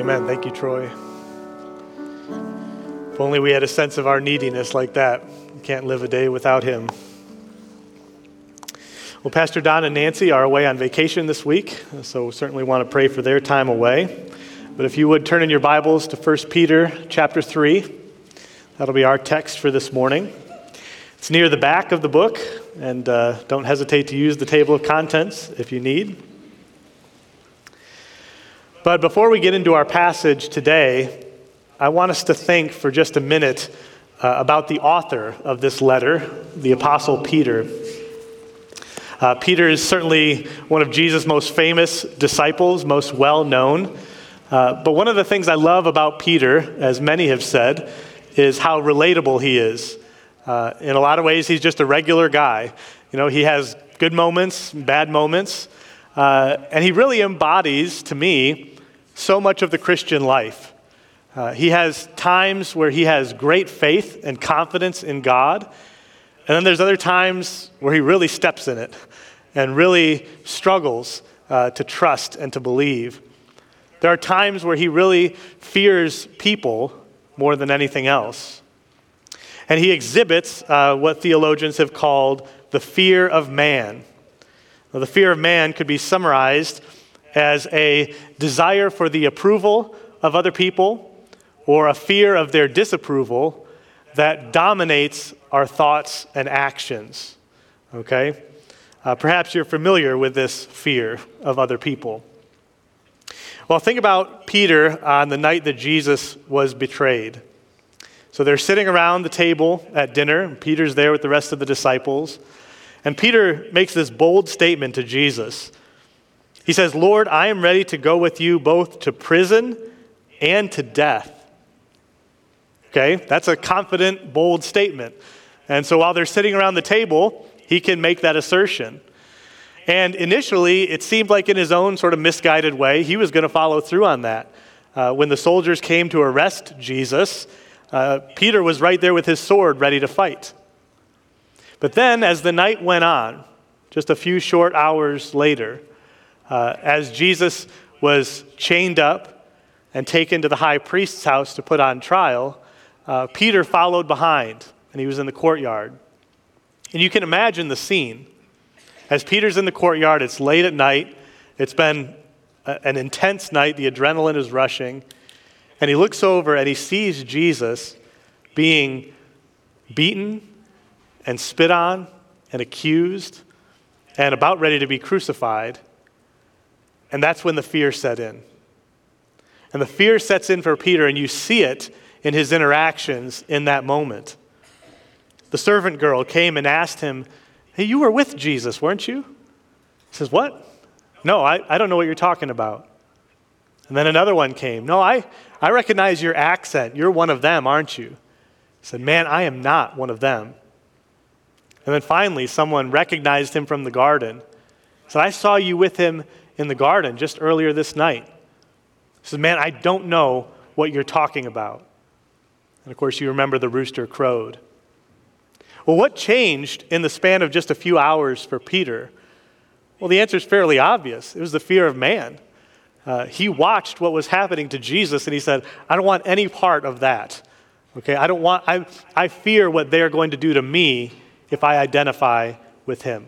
Amen. Thank you, Troy. If only we had a sense of our neediness like that. We can't live a day without him. Well, Pastor Don and Nancy are away on vacation this week, so we certainly want to pray for their time away. But if you would turn in your Bibles to 1 Peter chapter 3, that'll be our text for this morning. It's near the back of the book, and uh, don't hesitate to use the table of contents if you need. But before we get into our passage today, I want us to think for just a minute uh, about the author of this letter, the Apostle Peter. Uh, Peter is certainly one of Jesus' most famous disciples, most well known. Uh, but one of the things I love about Peter, as many have said, is how relatable he is. Uh, in a lot of ways, he's just a regular guy. You know, he has good moments, bad moments, uh, and he really embodies, to me, so much of the Christian life. Uh, he has times where he has great faith and confidence in God, and then there's other times where he really steps in it and really struggles uh, to trust and to believe. There are times where he really fears people more than anything else. And he exhibits uh, what theologians have called the fear of man. Now, the fear of man could be summarized as a desire for the approval of other people or a fear of their disapproval that dominates our thoughts and actions. Okay? Uh, perhaps you're familiar with this fear of other people. Well, think about Peter on the night that Jesus was betrayed. So they're sitting around the table at dinner. Peter's there with the rest of the disciples. And Peter makes this bold statement to Jesus. He says, Lord, I am ready to go with you both to prison and to death. Okay, that's a confident, bold statement. And so while they're sitting around the table, he can make that assertion. And initially, it seemed like in his own sort of misguided way, he was going to follow through on that. Uh, when the soldiers came to arrest Jesus, uh, Peter was right there with his sword ready to fight. But then, as the night went on, just a few short hours later, uh, as Jesus was chained up and taken to the high priest's house to put on trial, uh, Peter followed behind, and he was in the courtyard. And you can imagine the scene. As Peter's in the courtyard, it's late at night, it's been a, an intense night, the adrenaline is rushing, and he looks over and he sees Jesus being beaten and spit on and accused and about ready to be crucified. And that's when the fear set in. And the fear sets in for Peter, and you see it in his interactions in that moment. The servant girl came and asked him, Hey, you were with Jesus, weren't you? He says, What? No, I, I don't know what you're talking about. And then another one came. No, I, I recognize your accent. You're one of them, aren't you? He said, Man, I am not one of them. And then finally, someone recognized him from the garden. He said, I saw you with him in the garden just earlier this night. He said, Man, I don't know what you're talking about. And of course, you remember the rooster crowed. Well, what changed in the span of just a few hours for Peter? Well, the answer is fairly obvious it was the fear of man. Uh, he watched what was happening to Jesus and he said, I don't want any part of that. Okay, I don't want, I, I fear what they're going to do to me if I identify with him.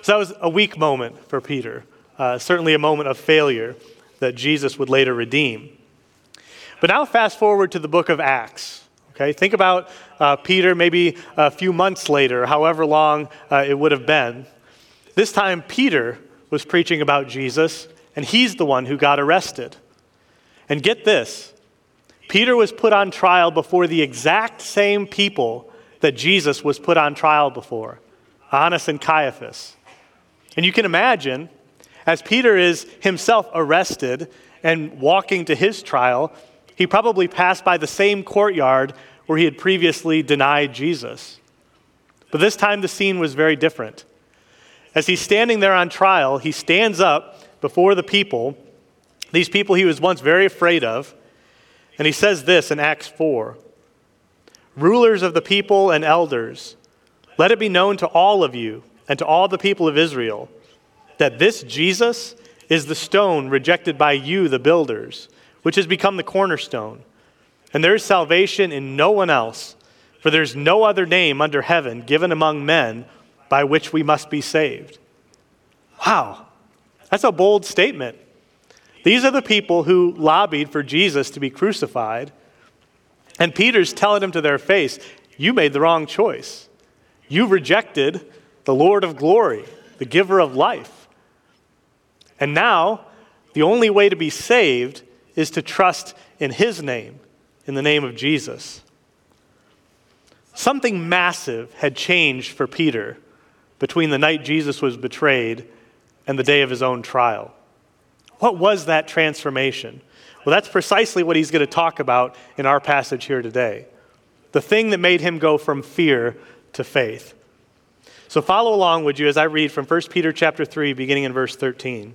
So that was a weak moment for Peter, uh, certainly a moment of failure that Jesus would later redeem. But now, fast forward to the book of Acts. Okay, think about uh, Peter maybe a few months later, however long uh, it would have been. This time, Peter was preaching about Jesus, and he's the one who got arrested. And get this Peter was put on trial before the exact same people that Jesus was put on trial before Annas and Caiaphas. And you can imagine, as Peter is himself arrested and walking to his trial, he probably passed by the same courtyard where he had previously denied Jesus. But this time the scene was very different. As he's standing there on trial, he stands up before the people, these people he was once very afraid of, and he says this in Acts 4 Rulers of the people and elders, let it be known to all of you and to all the people of Israel that this Jesus is the stone rejected by you, the builders which has become the cornerstone. And there is salvation in no one else, for there is no other name under heaven given among men by which we must be saved. Wow, that's a bold statement. These are the people who lobbied for Jesus to be crucified. And Peter's telling them to their face, You made the wrong choice. You rejected the Lord of glory, the giver of life. And now, the only way to be saved is to trust in his name, in the name of Jesus. Something massive had changed for Peter between the night Jesus was betrayed and the day of his own trial. What was that transformation? Well, that's precisely what he's going to talk about in our passage here today. The thing that made him go from fear to faith. So follow along, would you, as I read from 1 Peter chapter 3, beginning in verse 13.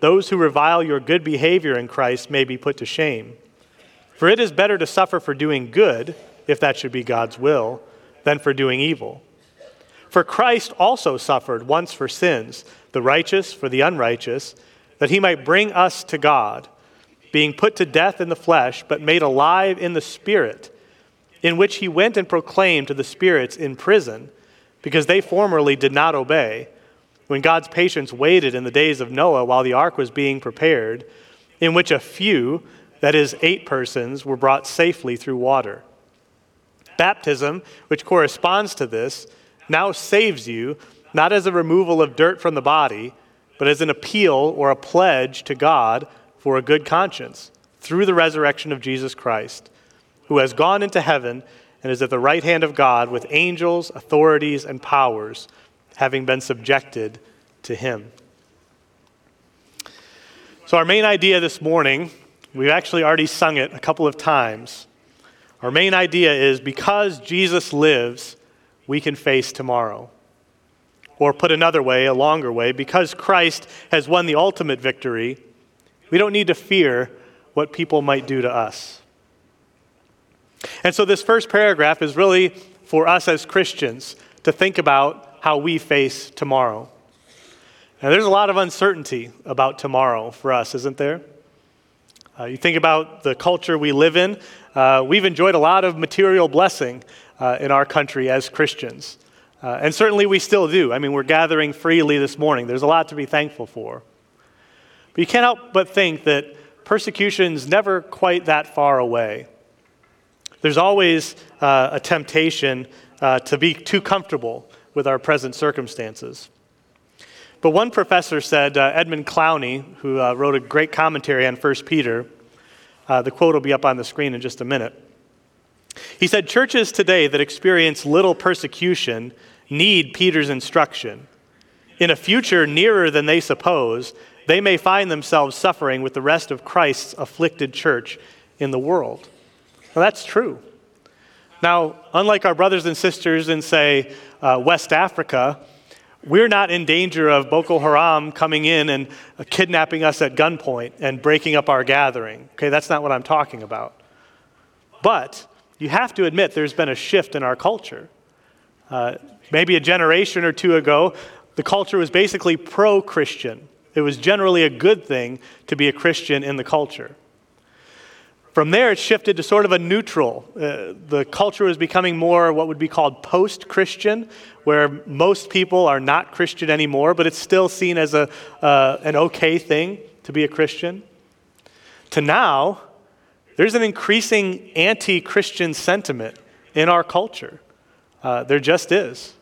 those who revile your good behavior in Christ may be put to shame. For it is better to suffer for doing good, if that should be God's will, than for doing evil. For Christ also suffered once for sins, the righteous for the unrighteous, that he might bring us to God, being put to death in the flesh, but made alive in the Spirit, in which he went and proclaimed to the spirits in prison, because they formerly did not obey, when God's patience waited in the days of Noah while the ark was being prepared, in which a few, that is, eight persons, were brought safely through water. Baptism, which corresponds to this, now saves you, not as a removal of dirt from the body, but as an appeal or a pledge to God for a good conscience through the resurrection of Jesus Christ, who has gone into heaven and is at the right hand of God with angels, authorities, and powers, having been subjected to him. So, our main idea this morning, we've actually already sung it a couple of times. Our main idea is because Jesus lives, we can face tomorrow. Or put another way, a longer way, because Christ has won the ultimate victory, we don't need to fear what people might do to us. And so, this first paragraph is really for us as Christians to think about how we face tomorrow. Now, there's a lot of uncertainty about tomorrow for us, isn't there? Uh, you think about the culture we live in, uh, we've enjoyed a lot of material blessing uh, in our country as Christians. Uh, and certainly we still do. I mean, we're gathering freely this morning. There's a lot to be thankful for. But you can't help but think that persecution's never quite that far away. There's always uh, a temptation uh, to be too comfortable with our present circumstances. But one professor said, uh, Edmund Clowney, who uh, wrote a great commentary on 1 Peter, uh, the quote will be up on the screen in just a minute. He said, Churches today that experience little persecution need Peter's instruction. In a future nearer than they suppose, they may find themselves suffering with the rest of Christ's afflicted church in the world. Well, that's true. Now, unlike our brothers and sisters in, say, uh, West Africa, we're not in danger of Boko Haram coming in and kidnapping us at gunpoint and breaking up our gathering. Okay, that's not what I'm talking about. But you have to admit there's been a shift in our culture. Uh, maybe a generation or two ago, the culture was basically pro Christian. It was generally a good thing to be a Christian in the culture. From there, it shifted to sort of a neutral. Uh, the culture was becoming more what would be called post Christian, where most people are not Christian anymore, but it's still seen as a, uh, an okay thing to be a Christian. To now, there's an increasing anti Christian sentiment in our culture. Uh, there just is.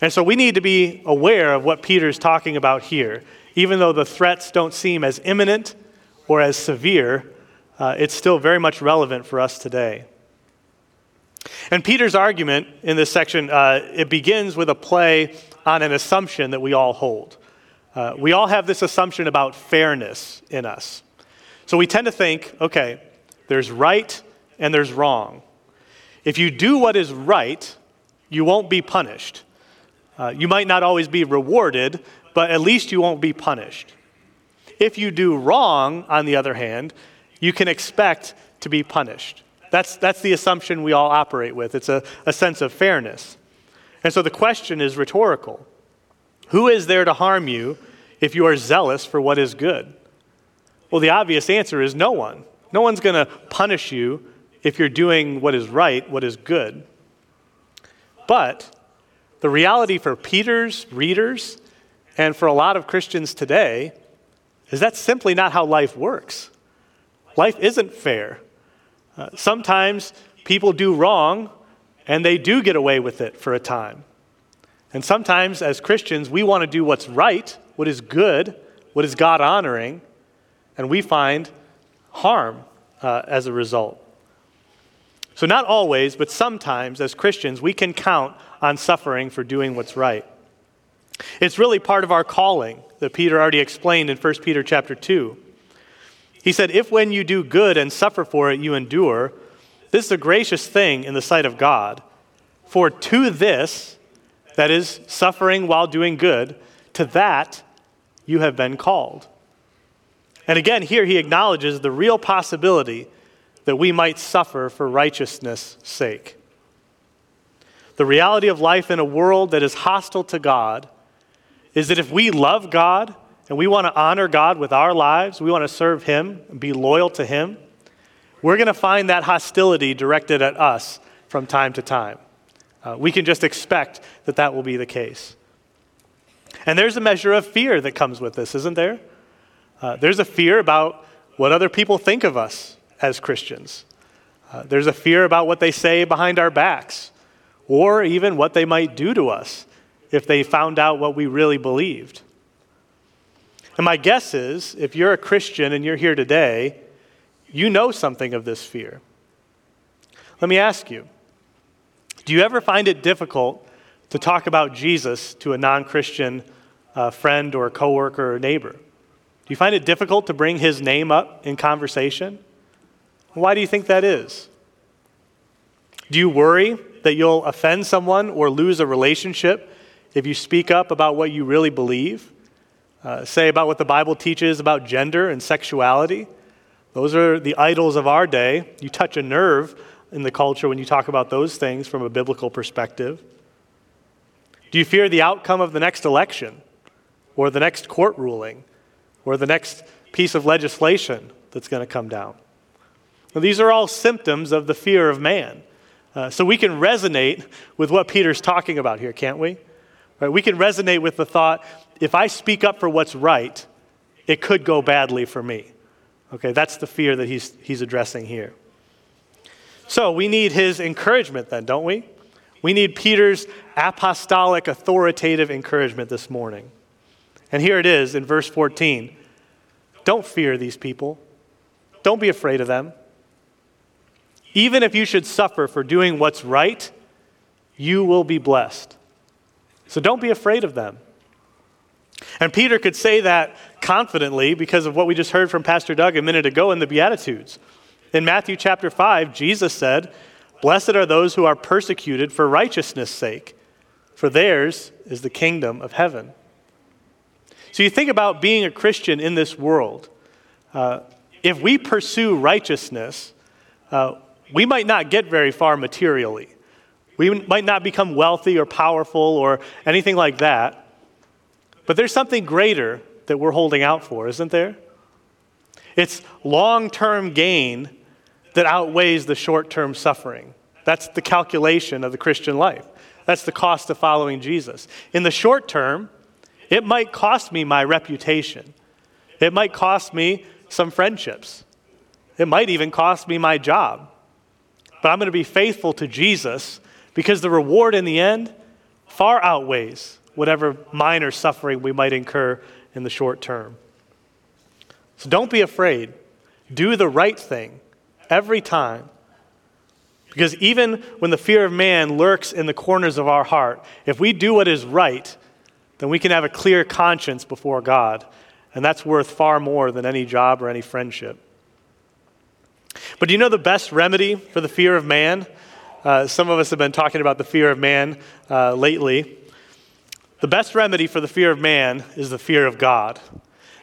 And so we need to be aware of what Peter's talking about here. Even though the threats don't seem as imminent or as severe, uh, it's still very much relevant for us today. And Peter's argument in this section, uh, it begins with a play on an assumption that we all hold. Uh, we all have this assumption about fairness in us. So we tend to think okay, there's right and there's wrong. If you do what is right, you won't be punished. Uh, you might not always be rewarded, but at least you won't be punished. If you do wrong, on the other hand, you can expect to be punished. That's, that's the assumption we all operate with. It's a, a sense of fairness. And so the question is rhetorical Who is there to harm you if you are zealous for what is good? Well, the obvious answer is no one. No one's going to punish you if you're doing what is right, what is good. But the reality for Peter's readers and for a lot of Christians today is that's simply not how life works. Life isn't fair. Uh, sometimes people do wrong and they do get away with it for a time. And sometimes, as Christians, we want to do what's right, what is good, what is God honoring, and we find harm uh, as a result. So, not always, but sometimes, as Christians, we can count on suffering for doing what's right. It's really part of our calling that Peter already explained in 1 Peter chapter 2. He said, If when you do good and suffer for it, you endure, this is a gracious thing in the sight of God. For to this, that is, suffering while doing good, to that you have been called. And again, here he acknowledges the real possibility that we might suffer for righteousness' sake. The reality of life in a world that is hostile to God is that if we love God and we want to honor God with our lives, we want to serve Him be loyal to Him, we're going to find that hostility directed at us from time to time. Uh, we can just expect that that will be the case. And there's a measure of fear that comes with this, isn't there? Uh, there's a fear about what other people think of us as Christians. Uh, there's a fear about what they say behind our backs, or even what they might do to us if they found out what we really believed. And my guess is if you're a Christian and you're here today, you know something of this fear. Let me ask you do you ever find it difficult to talk about Jesus to a non Christian uh, friend or coworker or neighbor? Do you find it difficult to bring his name up in conversation? Why do you think that is? Do you worry that you'll offend someone or lose a relationship if you speak up about what you really believe? Uh, say about what the Bible teaches about gender and sexuality? Those are the idols of our day. You touch a nerve in the culture when you talk about those things from a biblical perspective. Do you fear the outcome of the next election or the next court ruling or the next piece of legislation that's going to come down? Well, these are all symptoms of the fear of man. Uh, so we can resonate with what Peter's talking about here, can't we? Right? We can resonate with the thought if I speak up for what's right, it could go badly for me. Okay, that's the fear that he's, he's addressing here. So we need his encouragement then, don't we? We need Peter's apostolic, authoritative encouragement this morning. And here it is in verse 14 Don't fear these people, don't be afraid of them. Even if you should suffer for doing what's right, you will be blessed. So don't be afraid of them. And Peter could say that confidently because of what we just heard from Pastor Doug a minute ago in the Beatitudes. In Matthew chapter 5, Jesus said, Blessed are those who are persecuted for righteousness' sake, for theirs is the kingdom of heaven. So you think about being a Christian in this world. Uh, if we pursue righteousness, uh, we might not get very far materially. We might not become wealthy or powerful or anything like that. But there's something greater that we're holding out for, isn't there? It's long term gain that outweighs the short term suffering. That's the calculation of the Christian life. That's the cost of following Jesus. In the short term, it might cost me my reputation, it might cost me some friendships, it might even cost me my job. But I'm going to be faithful to Jesus because the reward in the end far outweighs whatever minor suffering we might incur in the short term. So don't be afraid. Do the right thing every time. Because even when the fear of man lurks in the corners of our heart, if we do what is right, then we can have a clear conscience before God. And that's worth far more than any job or any friendship. But do you know the best remedy for the fear of man? Uh, some of us have been talking about the fear of man uh, lately. The best remedy for the fear of man is the fear of God.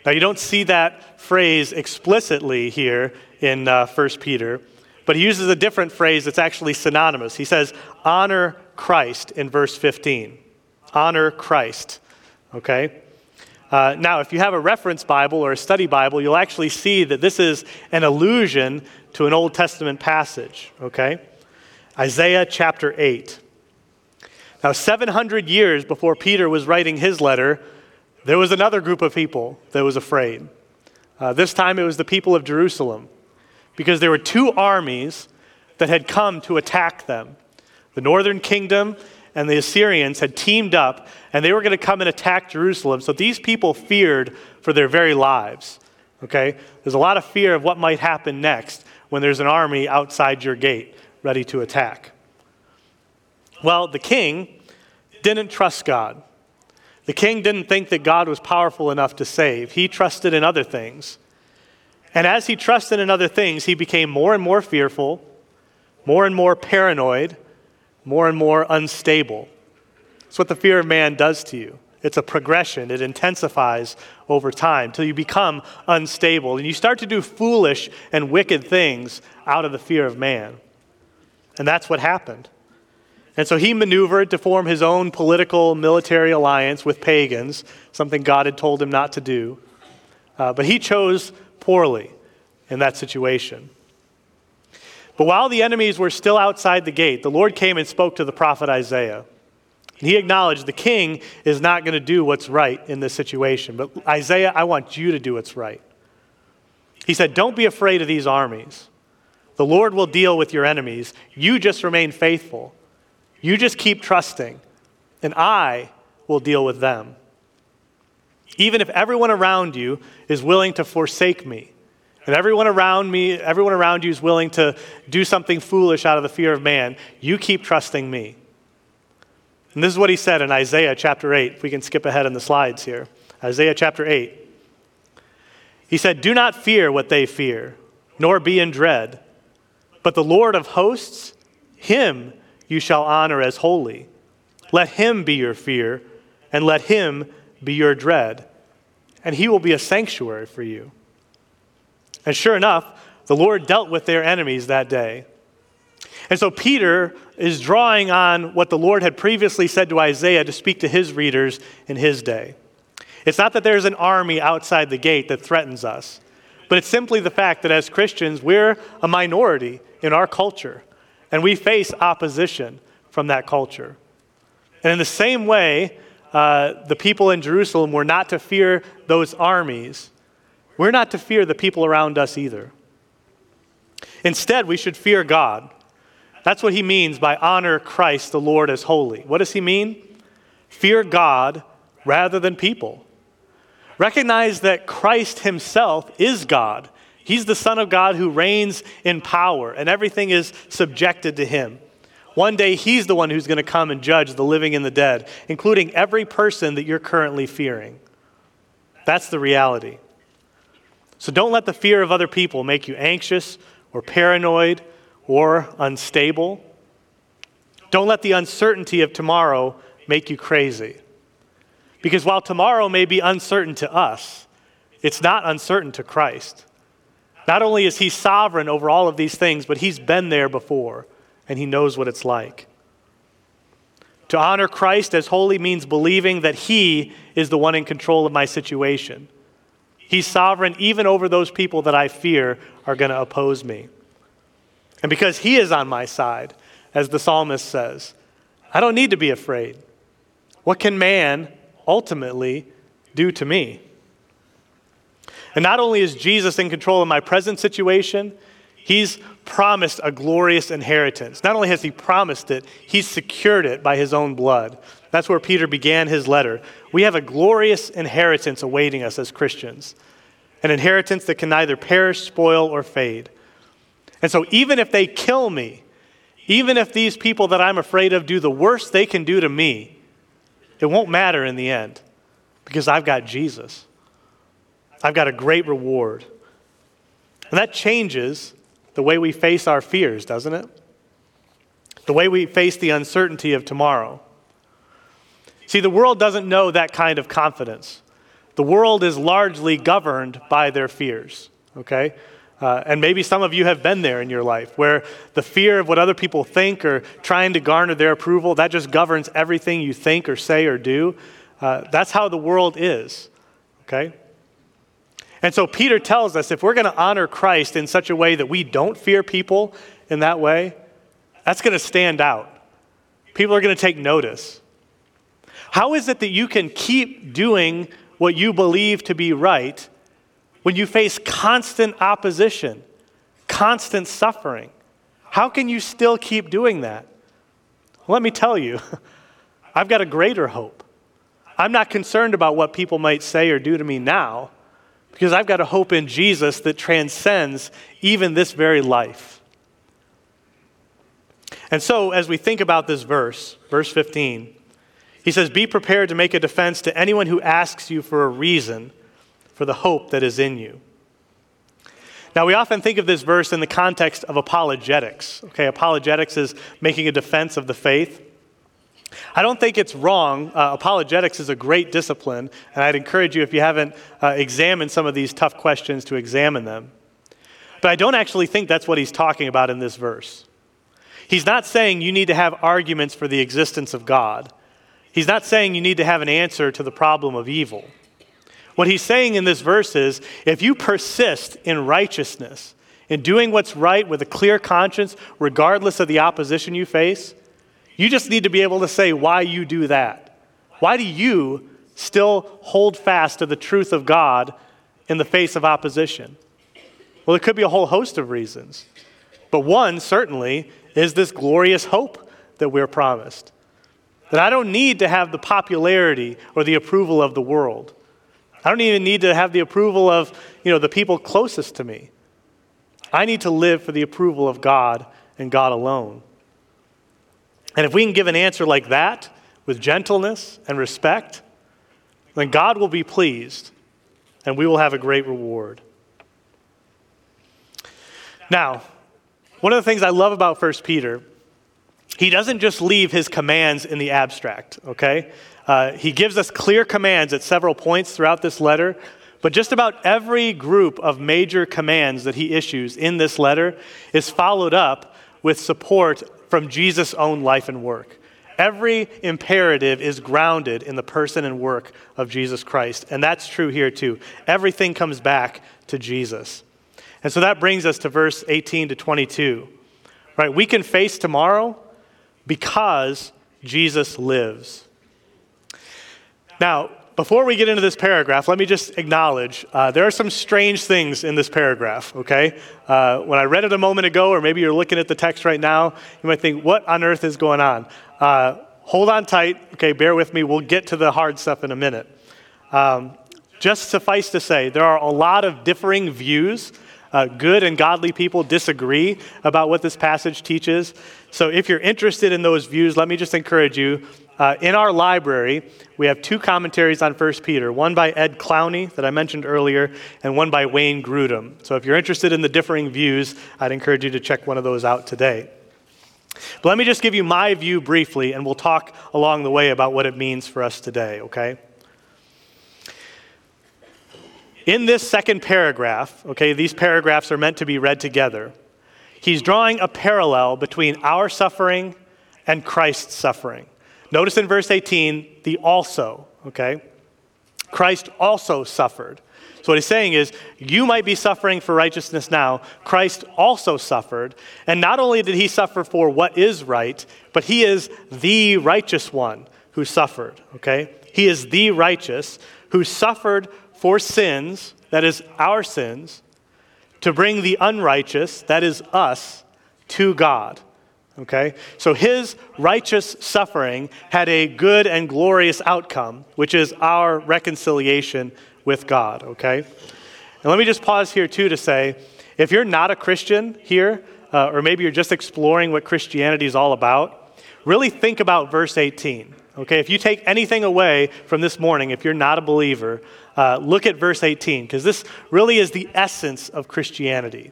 Now, you don't see that phrase explicitly here in uh, 1 Peter, but he uses a different phrase that's actually synonymous. He says, honor Christ in verse 15. Honor Christ. Okay? Uh, now, if you have a reference Bible or a study Bible, you'll actually see that this is an allusion to an Old Testament passage. Okay? Isaiah chapter 8. Now, 700 years before Peter was writing his letter, there was another group of people that was afraid. Uh, this time it was the people of Jerusalem, because there were two armies that had come to attack them. The northern kingdom and the Assyrians had teamed up, and they were going to come and attack Jerusalem. So these people feared for their very lives. Okay? There's a lot of fear of what might happen next when there's an army outside your gate ready to attack. Well, the king didn't trust God. The king didn't think that God was powerful enough to save. He trusted in other things. And as he trusted in other things, he became more and more fearful, more and more paranoid, more and more unstable. It's what the fear of man does to you. It's a progression, it intensifies over time till you become unstable and you start to do foolish and wicked things out of the fear of man. And that's what happened. And so he maneuvered to form his own political military alliance with pagans, something God had told him not to do. Uh, but he chose poorly in that situation. But while the enemies were still outside the gate, the Lord came and spoke to the prophet Isaiah. And he acknowledged the king is not going to do what's right in this situation. But Isaiah, I want you to do what's right. He said, Don't be afraid of these armies. The Lord will deal with your enemies. You just remain faithful. You just keep trusting, and I will deal with them. Even if everyone around you is willing to forsake me, and everyone around me, everyone around you is willing to do something foolish out of the fear of man, you keep trusting me. And this is what he said in Isaiah chapter 8. If we can skip ahead in the slides here. Isaiah chapter 8. He said, Do not fear what they fear, nor be in dread. But the Lord of hosts, him you shall honor as holy. Let him be your fear, and let him be your dread, and he will be a sanctuary for you. And sure enough, the Lord dealt with their enemies that day. And so Peter is drawing on what the Lord had previously said to Isaiah to speak to his readers in his day. It's not that there's an army outside the gate that threatens us, but it's simply the fact that as Christians, we're a minority in our culture. And we face opposition from that culture. And in the same way, uh, the people in Jerusalem were not to fear those armies. We're not to fear the people around us either. Instead, we should fear God. That's what he means by honor Christ the Lord as holy. What does he mean? Fear God rather than people. Recognize that Christ himself is God He's the Son of God who reigns in power, and everything is subjected to him. One day, he's the one who's going to come and judge the living and the dead, including every person that you're currently fearing. That's the reality. So don't let the fear of other people make you anxious or paranoid or unstable. Don't let the uncertainty of tomorrow make you crazy. Because while tomorrow may be uncertain to us, it's not uncertain to Christ. Not only is he sovereign over all of these things, but he's been there before and he knows what it's like. To honor Christ as holy means believing that he is the one in control of my situation. He's sovereign even over those people that I fear are going to oppose me. And because he is on my side, as the psalmist says, I don't need to be afraid. What can man ultimately do to me? And not only is Jesus in control of my present situation, he's promised a glorious inheritance. Not only has he promised it, he's secured it by his own blood. That's where Peter began his letter. We have a glorious inheritance awaiting us as Christians, an inheritance that can neither perish, spoil, or fade. And so, even if they kill me, even if these people that I'm afraid of do the worst they can do to me, it won't matter in the end because I've got Jesus. I've got a great reward. And that changes the way we face our fears, doesn't it? The way we face the uncertainty of tomorrow. See, the world doesn't know that kind of confidence. The world is largely governed by their fears, okay? Uh, and maybe some of you have been there in your life where the fear of what other people think or trying to garner their approval, that just governs everything you think or say or do. Uh, that's how the world is, okay? And so Peter tells us if we're going to honor Christ in such a way that we don't fear people in that way, that's going to stand out. People are going to take notice. How is it that you can keep doing what you believe to be right when you face constant opposition, constant suffering? How can you still keep doing that? Let me tell you, I've got a greater hope. I'm not concerned about what people might say or do to me now because I've got a hope in Jesus that transcends even this very life. And so, as we think about this verse, verse 15, he says, Be prepared to make a defense to anyone who asks you for a reason for the hope that is in you. Now, we often think of this verse in the context of apologetics. Okay, apologetics is making a defense of the faith. I don't think it's wrong. Uh, apologetics is a great discipline, and I'd encourage you, if you haven't uh, examined some of these tough questions, to examine them. But I don't actually think that's what he's talking about in this verse. He's not saying you need to have arguments for the existence of God. He's not saying you need to have an answer to the problem of evil. What he's saying in this verse is if you persist in righteousness, in doing what's right with a clear conscience, regardless of the opposition you face, you just need to be able to say why you do that. Why do you still hold fast to the truth of God in the face of opposition? Well, it could be a whole host of reasons. But one, certainly, is this glorious hope that we're promised. That I don't need to have the popularity or the approval of the world. I don't even need to have the approval of, you know, the people closest to me. I need to live for the approval of God and God alone. And if we can give an answer like that with gentleness and respect, then God will be pleased and we will have a great reward. Now, one of the things I love about 1 Peter, he doesn't just leave his commands in the abstract, okay? Uh, he gives us clear commands at several points throughout this letter, but just about every group of major commands that he issues in this letter is followed up with support from Jesus' own life and work. Every imperative is grounded in the person and work of Jesus Christ. And that's true here too. Everything comes back to Jesus. And so that brings us to verse 18 to 22. Right? We can face tomorrow because Jesus lives. Now, before we get into this paragraph, let me just acknowledge uh, there are some strange things in this paragraph, okay? Uh, when I read it a moment ago, or maybe you're looking at the text right now, you might think, what on earth is going on? Uh, hold on tight, okay? Bear with me. We'll get to the hard stuff in a minute. Um, just suffice to say, there are a lot of differing views. Uh, good and godly people disagree about what this passage teaches. So, if you're interested in those views, let me just encourage you uh, in our library, we have two commentaries on 1 Peter one by Ed Clowney, that I mentioned earlier, and one by Wayne Grudem. So if you're interested in the differing views, I'd encourage you to check one of those out today. But let me just give you my view briefly, and we'll talk along the way about what it means for us today, okay? In this second paragraph, okay, these paragraphs are meant to be read together. He's drawing a parallel between our suffering and Christ's suffering. Notice in verse 18, the also, okay? Christ also suffered. So, what he's saying is, you might be suffering for righteousness now. Christ also suffered. And not only did he suffer for what is right, but he is the righteous one who suffered, okay? He is the righteous who suffered for sins, that is, our sins, to bring the unrighteous, that is, us, to God. Okay? So his righteous suffering had a good and glorious outcome, which is our reconciliation with God. Okay? And let me just pause here, too, to say if you're not a Christian here, uh, or maybe you're just exploring what Christianity is all about, really think about verse 18. Okay? If you take anything away from this morning, if you're not a believer, uh, look at verse 18, because this really is the essence of Christianity.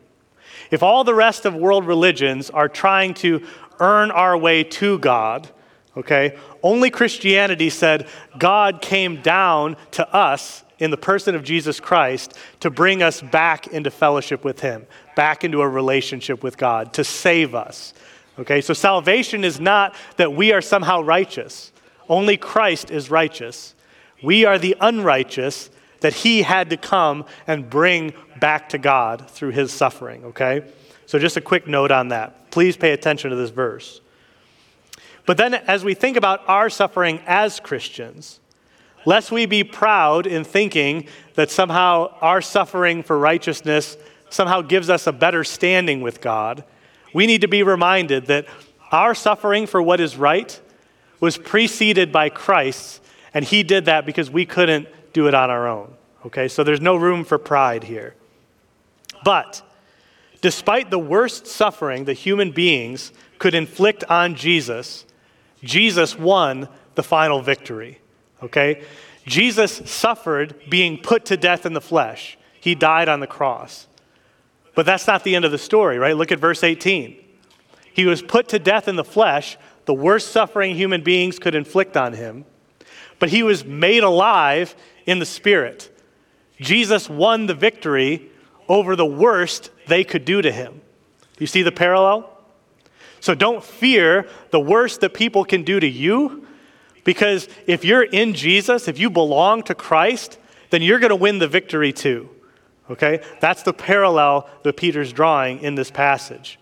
If all the rest of world religions are trying to earn our way to God, okay, only Christianity said God came down to us in the person of Jesus Christ to bring us back into fellowship with Him, back into a relationship with God, to save us. Okay, so salvation is not that we are somehow righteous, only Christ is righteous. We are the unrighteous that He had to come and bring back to God through His suffering. Okay, so just a quick note on that. Please pay attention to this verse. But then, as we think about our suffering as Christians, lest we be proud in thinking that somehow our suffering for righteousness somehow gives us a better standing with God, we need to be reminded that our suffering for what is right was preceded by Christ's, and He did that because we couldn't do it on our own. Okay, so there's no room for pride here. But despite the worst suffering that human beings could inflict on Jesus, Jesus won the final victory. Okay? Jesus suffered being put to death in the flesh. He died on the cross. But that's not the end of the story, right? Look at verse 18. He was put to death in the flesh, the worst suffering human beings could inflict on him, but he was made alive in the spirit. Jesus won the victory over the worst they could do to him. You see the parallel? So don't fear the worst that people can do to you, because if you're in Jesus, if you belong to Christ, then you're going to win the victory too. Okay? That's the parallel that Peter's drawing in this passage.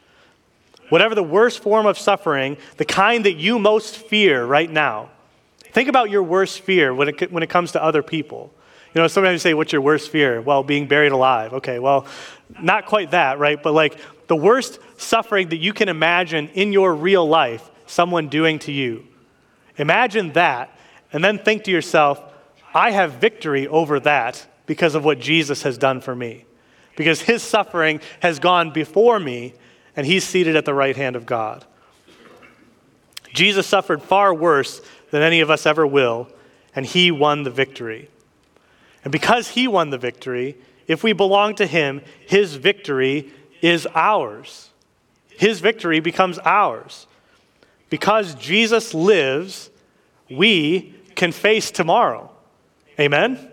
Whatever the worst form of suffering, the kind that you most fear right now, think about your worst fear when it, when it comes to other people. You know, sometimes you say, What's your worst fear? Well, being buried alive. Okay, well, not quite that, right? But like the worst suffering that you can imagine in your real life, someone doing to you. Imagine that, and then think to yourself, I have victory over that because of what Jesus has done for me. Because his suffering has gone before me, and he's seated at the right hand of God. Jesus suffered far worse than any of us ever will, and he won the victory. And because he won the victory, if we belong to him, his victory is ours. His victory becomes ours. Because Jesus lives, we can face tomorrow. Amen?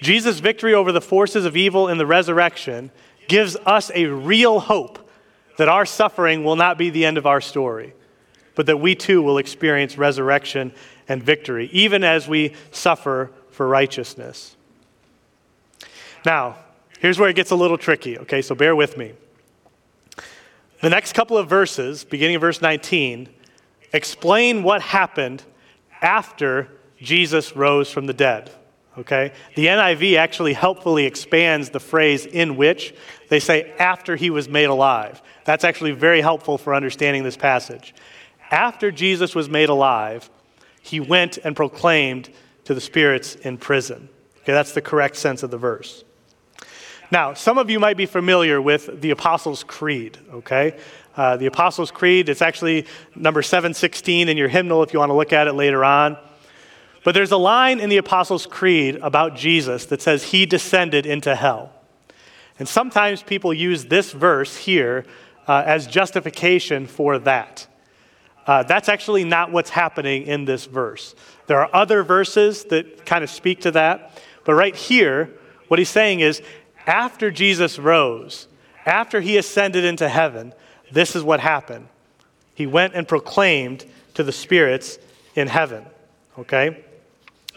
Jesus' victory over the forces of evil in the resurrection gives us a real hope that our suffering will not be the end of our story, but that we too will experience resurrection and victory, even as we suffer for righteousness. Now, here's where it gets a little tricky, okay, so bear with me. The next couple of verses, beginning of verse 19, explain what happened after Jesus rose from the dead. Okay? The NIV actually helpfully expands the phrase in which. They say after he was made alive. That's actually very helpful for understanding this passage. After Jesus was made alive, he went and proclaimed to the spirits in prison. Okay, that's the correct sense of the verse. Now, some of you might be familiar with the Apostles' Creed, okay? Uh, the Apostles' Creed, it's actually number 716 in your hymnal if you want to look at it later on. But there's a line in the Apostles' Creed about Jesus that says he descended into hell. And sometimes people use this verse here uh, as justification for that. Uh, that's actually not what's happening in this verse. There are other verses that kind of speak to that. But right here, what he's saying is after Jesus rose, after he ascended into heaven, this is what happened. He went and proclaimed to the spirits in heaven. Okay?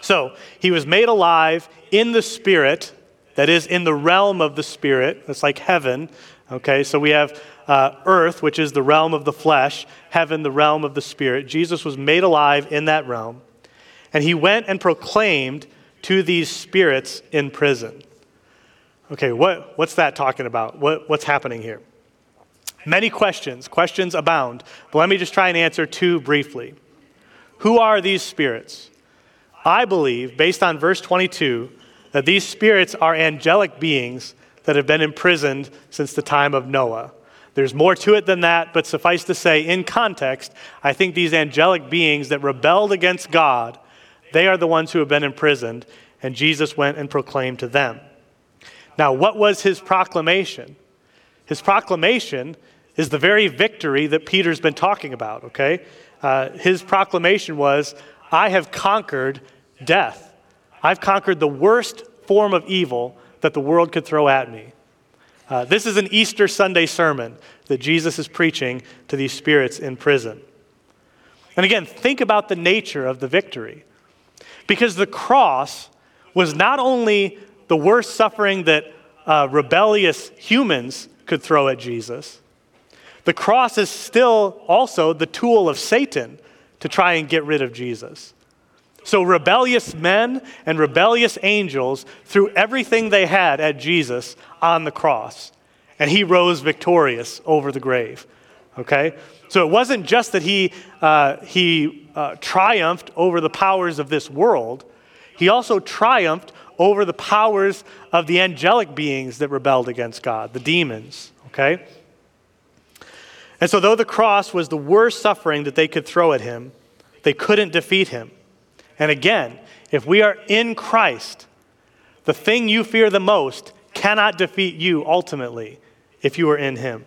So he was made alive in the spirit, that is, in the realm of the spirit. That's like heaven. Okay? So we have uh, earth, which is the realm of the flesh, heaven, the realm of the spirit. Jesus was made alive in that realm. And he went and proclaimed to these spirits in prison. Okay, what, what's that talking about? What, what's happening here? Many questions, questions abound, but let me just try and answer two briefly. Who are these spirits? I believe, based on verse 22, that these spirits are angelic beings that have been imprisoned since the time of Noah. There's more to it than that, but suffice to say, in context, I think these angelic beings that rebelled against God, they are the ones who have been imprisoned, and Jesus went and proclaimed to them. Now, what was his proclamation? His proclamation is the very victory that Peter's been talking about, okay? Uh, his proclamation was, I have conquered death. I've conquered the worst form of evil that the world could throw at me. Uh, this is an Easter Sunday sermon that Jesus is preaching to these spirits in prison. And again, think about the nature of the victory. Because the cross was not only the worst suffering that uh, rebellious humans could throw at Jesus, the cross is still also the tool of Satan to try and get rid of Jesus. So, rebellious men and rebellious angels threw everything they had at Jesus on the cross, and he rose victorious over the grave. Okay? So, it wasn't just that he, uh, he uh, triumphed over the powers of this world, he also triumphed over the powers of the angelic beings that rebelled against God, the demons. Okay? And so, though the cross was the worst suffering that they could throw at him, they couldn't defeat him. And again, if we are in Christ, the thing you fear the most cannot defeat you ultimately if you are in him.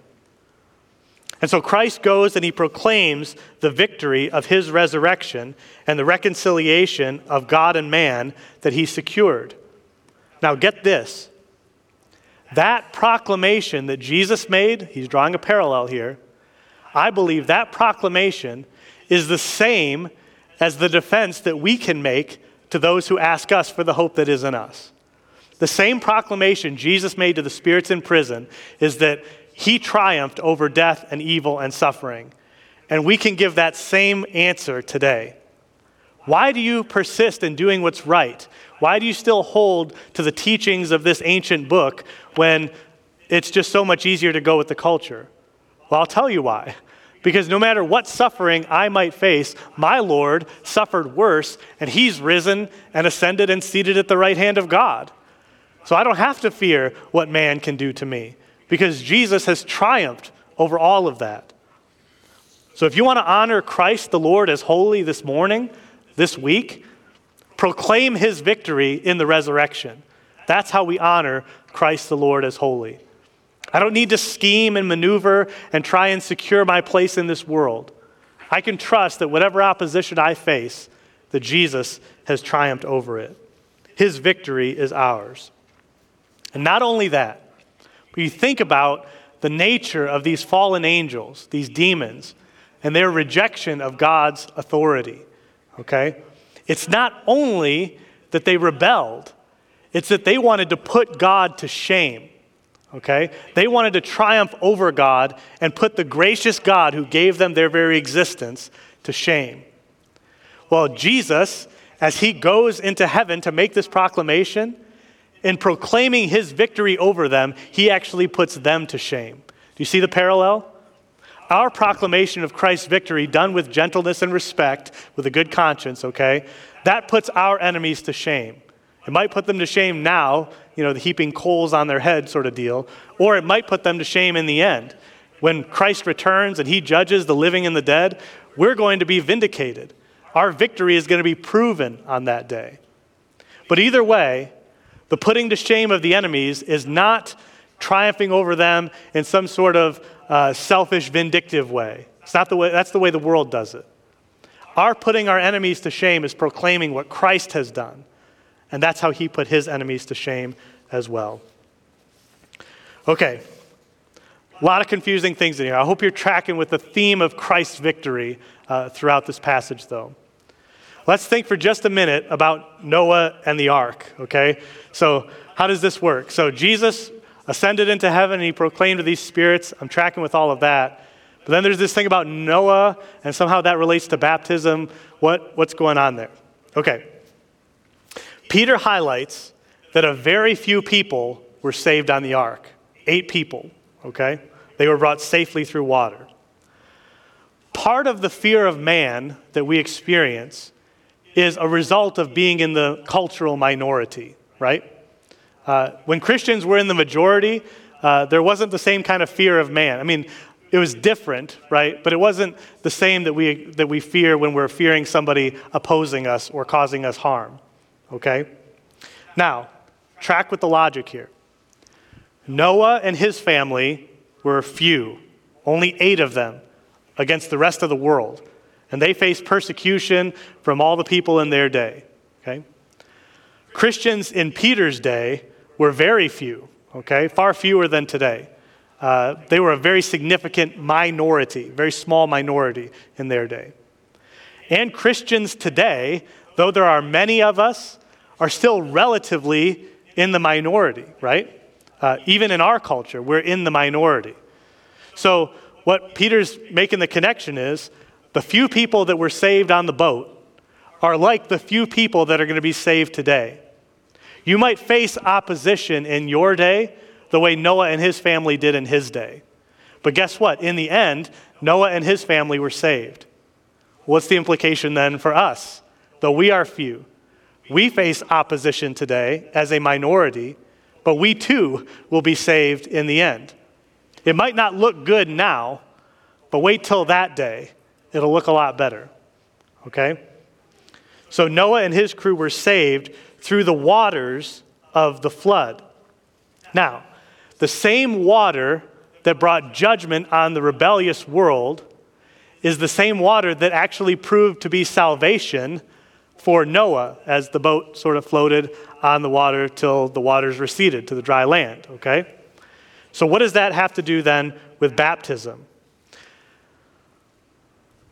And so Christ goes and he proclaims the victory of his resurrection and the reconciliation of God and man that he secured. Now, get this. That proclamation that Jesus made, he's drawing a parallel here. I believe that proclamation is the same as the defense that we can make to those who ask us for the hope that is in us. The same proclamation Jesus made to the spirits in prison is that he triumphed over death and evil and suffering. And we can give that same answer today. Why do you persist in doing what's right? Why do you still hold to the teachings of this ancient book when it's just so much easier to go with the culture? Well, I'll tell you why. Because no matter what suffering I might face, my Lord suffered worse, and he's risen and ascended and seated at the right hand of God. So I don't have to fear what man can do to me, because Jesus has triumphed over all of that. So if you want to honor Christ the Lord as holy this morning, this week, proclaim his victory in the resurrection. That's how we honor Christ the Lord as holy. I don't need to scheme and maneuver and try and secure my place in this world. I can trust that whatever opposition I face, that Jesus has triumphed over it. His victory is ours. And not only that, but you think about the nature of these fallen angels, these demons, and their rejection of God's authority. Okay? It's not only that they rebelled, it's that they wanted to put God to shame. Okay? They wanted to triumph over God and put the gracious God who gave them their very existence to shame. Well, Jesus, as he goes into heaven to make this proclamation, in proclaiming his victory over them, he actually puts them to shame. Do you see the parallel? Our proclamation of Christ's victory, done with gentleness and respect, with a good conscience, okay, that puts our enemies to shame. It might put them to shame now, you know, the heaping coals on their head sort of deal, or it might put them to shame in the end. When Christ returns and he judges the living and the dead, we're going to be vindicated. Our victory is going to be proven on that day. But either way, the putting to shame of the enemies is not triumphing over them in some sort of uh, selfish, vindictive way. It's not the way, that's the way the world does it. Our putting our enemies to shame is proclaiming what Christ has done. And that's how he put his enemies to shame as well. Okay, a lot of confusing things in here. I hope you're tracking with the theme of Christ's victory uh, throughout this passage, though. Let's think for just a minute about Noah and the ark, okay? So, how does this work? So, Jesus ascended into heaven and he proclaimed to these spirits. I'm tracking with all of that. But then there's this thing about Noah, and somehow that relates to baptism. What, what's going on there? Okay, Peter highlights that a very few people were saved on the ark. Eight people, okay? They were brought safely through water. Part of the fear of man that we experience is a result of being in the cultural minority, right? Uh, when Christians were in the majority, uh, there wasn't the same kind of fear of man. I mean, it was different, right? But it wasn't the same that we, that we fear when we're fearing somebody opposing us or causing us harm. Okay? Now, track with the logic here. Noah and his family were few, only eight of them against the rest of the world. And they faced persecution from all the people in their day. Okay? Christians in Peter's day were very few, okay? Far fewer than today. Uh, they were a very significant minority, very small minority in their day. And Christians today, though there are many of us, are still relatively in the minority, right? Uh, even in our culture, we're in the minority. So, what Peter's making the connection is the few people that were saved on the boat are like the few people that are going to be saved today. You might face opposition in your day the way Noah and his family did in his day. But guess what? In the end, Noah and his family were saved. What's the implication then for us? Though we are few, we face opposition today as a minority, but we too will be saved in the end. It might not look good now, but wait till that day. It'll look a lot better. Okay? So Noah and his crew were saved through the waters of the flood. Now, the same water that brought judgment on the rebellious world is the same water that actually proved to be salvation for Noah as the boat sort of floated on the water till the waters receded to the dry land, okay? So, what does that have to do then with baptism?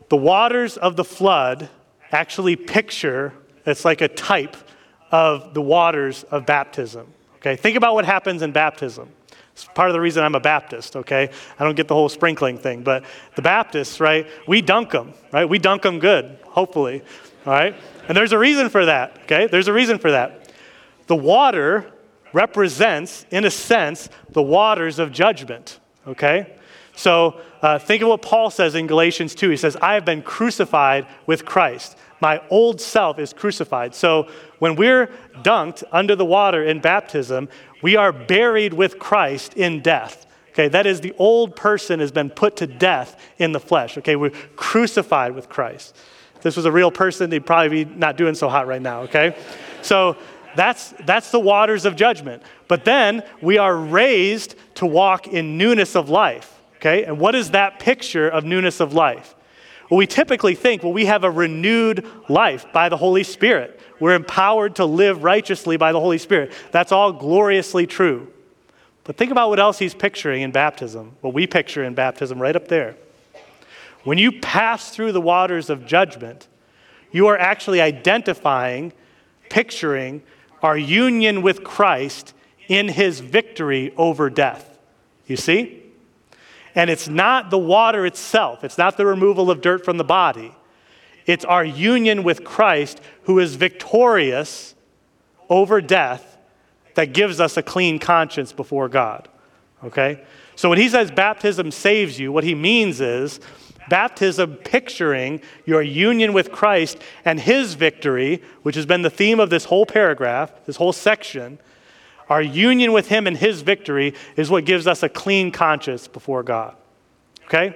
The waters of the flood actually picture, it's like a type of the waters of baptism. Okay, think about what happens in baptism. It's part of the reason I'm a Baptist, okay? I don't get the whole sprinkling thing, but the Baptists, right, we dunk them, right? We dunk them good, hopefully, all right? And there's a reason for that, okay? There's a reason for that. The water represents, in a sense, the waters of judgment, okay? So uh, think of what Paul says in Galatians 2. He says, I have been crucified with Christ. My old self is crucified. So when we're dunked under the water in baptism, we are buried with Christ in death. Okay, that is the old person has been put to death in the flesh. Okay, we're crucified with Christ. If this was a real person, they'd probably be not doing so hot right now, okay? So that's, that's the waters of judgment. But then we are raised to walk in newness of life. Okay? And what is that picture of newness of life? Well, we typically think, well, we have a renewed life by the Holy Spirit. We're empowered to live righteously by the Holy Spirit. That's all gloriously true. But think about what else he's picturing in baptism, what we picture in baptism right up there. When you pass through the waters of judgment, you are actually identifying, picturing our union with Christ in his victory over death. You see? And it's not the water itself, it's not the removal of dirt from the body. It's our union with Christ, who is victorious over death, that gives us a clean conscience before God. Okay? So when he says baptism saves you, what he means is baptism picturing your union with Christ and his victory, which has been the theme of this whole paragraph, this whole section, our union with Him and His victory is what gives us a clean conscience before God. Okay?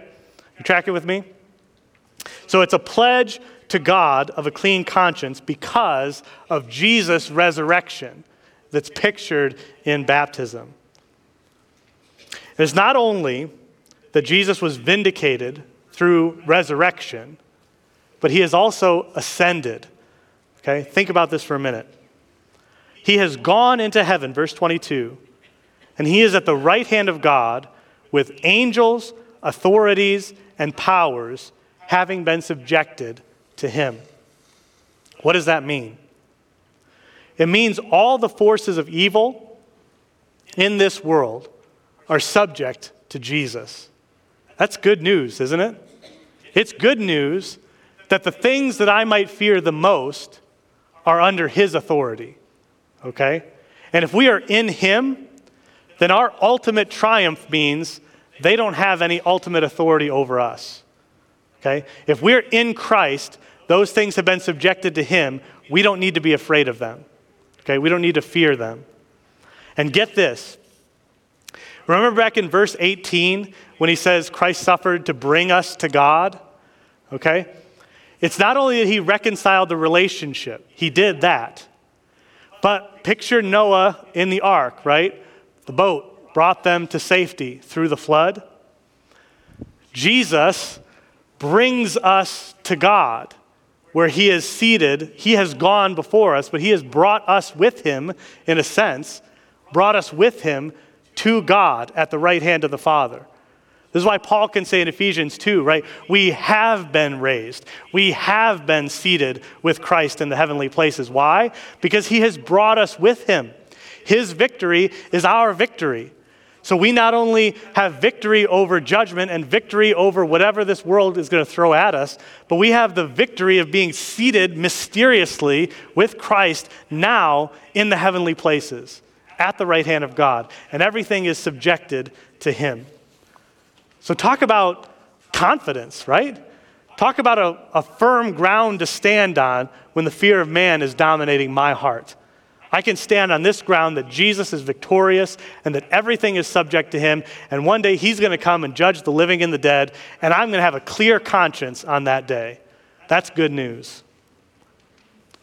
You tracking with me? So it's a pledge to God of a clean conscience because of Jesus' resurrection that's pictured in baptism. It's not only that Jesus was vindicated through resurrection, but he has also ascended. Okay? Think about this for a minute. He has gone into heaven, verse 22, and he is at the right hand of God with angels, authorities, and powers having been subjected to him. What does that mean? It means all the forces of evil in this world are subject to Jesus. That's good news, isn't it? It's good news that the things that I might fear the most are under his authority okay? And if we are in Him, then our ultimate triumph means they don't have any ultimate authority over us, okay? If we're in Christ, those things have been subjected to Him. We don't need to be afraid of them, okay? We don't need to fear them. And get this. Remember back in verse 18 when he says Christ suffered to bring us to God? Okay? It's not only that he reconciled the relationship, he did that. But picture Noah in the ark, right? The boat brought them to safety through the flood. Jesus brings us to God, where He is seated. He has gone before us, but He has brought us with Him, in a sense, brought us with Him to God at the right hand of the Father. This is why Paul can say in Ephesians 2, right? We have been raised. We have been seated with Christ in the heavenly places. Why? Because he has brought us with him. His victory is our victory. So we not only have victory over judgment and victory over whatever this world is going to throw at us, but we have the victory of being seated mysteriously with Christ now in the heavenly places at the right hand of God. And everything is subjected to him. So, talk about confidence, right? Talk about a, a firm ground to stand on when the fear of man is dominating my heart. I can stand on this ground that Jesus is victorious and that everything is subject to him. And one day he's going to come and judge the living and the dead, and I'm going to have a clear conscience on that day. That's good news.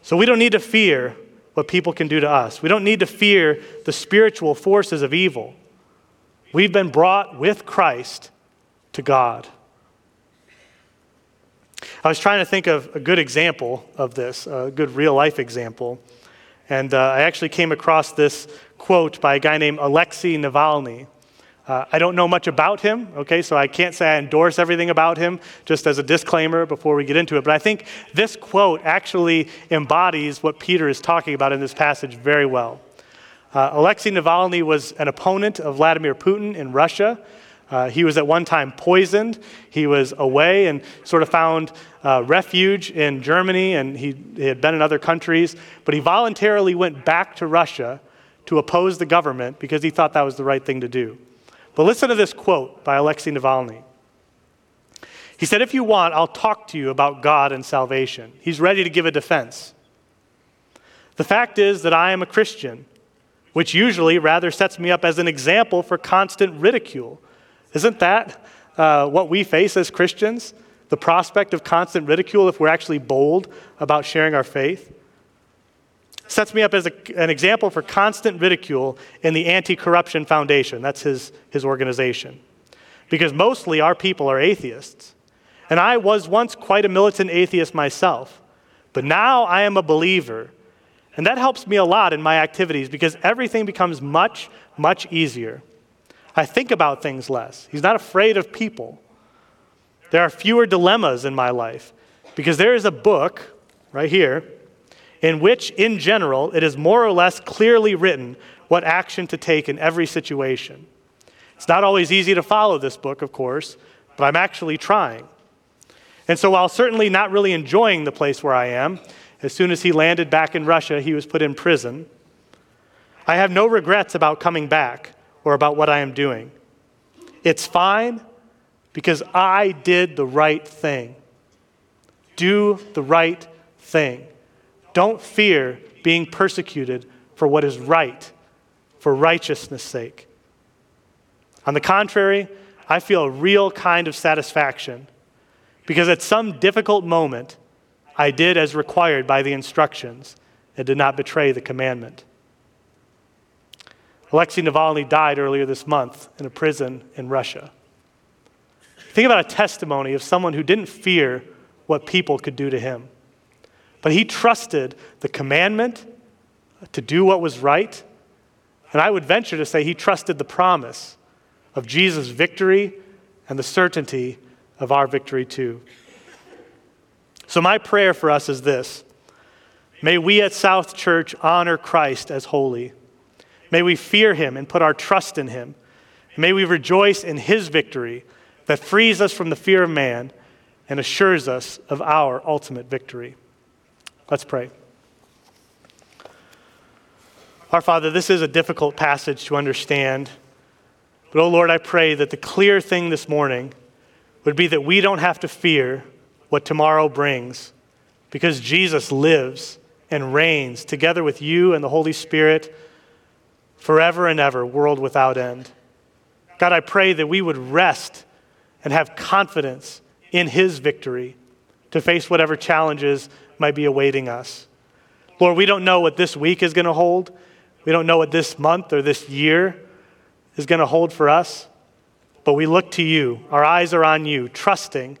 So we don't need to fear what people can do to us, we don't need to fear the spiritual forces of evil. We've been brought with Christ to God. I was trying to think of a good example of this, a good real life example. And uh, I actually came across this quote by a guy named Alexei Navalny. Uh, I don't know much about him, okay, so I can't say I endorse everything about him, just as a disclaimer before we get into it. But I think this quote actually embodies what Peter is talking about in this passage very well. Uh, Alexei Navalny was an opponent of Vladimir Putin in Russia. Uh, he was at one time poisoned. He was away and sort of found uh, refuge in Germany, and he, he had been in other countries. But he voluntarily went back to Russia to oppose the government because he thought that was the right thing to do. But listen to this quote by Alexei Navalny. He said, If you want, I'll talk to you about God and salvation. He's ready to give a defense. The fact is that I am a Christian, which usually rather sets me up as an example for constant ridicule isn't that uh, what we face as Christians? The prospect of constant ridicule if we're actually bold about sharing our faith? Sets me up as a, an example for constant ridicule in the Anti Corruption Foundation. That's his, his organization. Because mostly our people are atheists. And I was once quite a militant atheist myself. But now I am a believer. And that helps me a lot in my activities because everything becomes much, much easier. I think about things less. He's not afraid of people. There are fewer dilemmas in my life because there is a book right here in which, in general, it is more or less clearly written what action to take in every situation. It's not always easy to follow this book, of course, but I'm actually trying. And so, while certainly not really enjoying the place where I am, as soon as he landed back in Russia, he was put in prison. I have no regrets about coming back or about what I am doing. It's fine because I did the right thing. Do the right thing. Don't fear being persecuted for what is right, for righteousness' sake. On the contrary, I feel a real kind of satisfaction because at some difficult moment, I did as required by the instructions and did not betray the commandment. Alexei Navalny died earlier this month in a prison in Russia. Think about a testimony of someone who didn't fear what people could do to him, but he trusted the commandment to do what was right. And I would venture to say he trusted the promise of Jesus' victory and the certainty of our victory too. So, my prayer for us is this May we at South Church honor Christ as holy. May we fear him and put our trust in him. May we rejoice in his victory that frees us from the fear of man and assures us of our ultimate victory. Let's pray. Our Father, this is a difficult passage to understand. But, oh Lord, I pray that the clear thing this morning would be that we don't have to fear what tomorrow brings because Jesus lives and reigns together with you and the Holy Spirit forever and ever, world without end. God, I pray that we would rest and have confidence in His victory to face whatever challenges might be awaiting us. Lord, we don't know what this week is going to hold. We don't know what this month or this year is going to hold for us, but we look to you. Our eyes are on you, trusting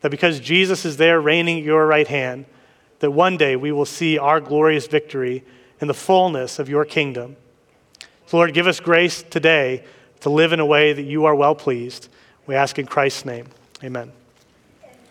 that because Jesus is there reigning at your right hand, that one day we will see our glorious victory in the fullness of your kingdom. So, Lord, give us grace today to live in a way that you are well pleased. We ask in Christ's name. Amen.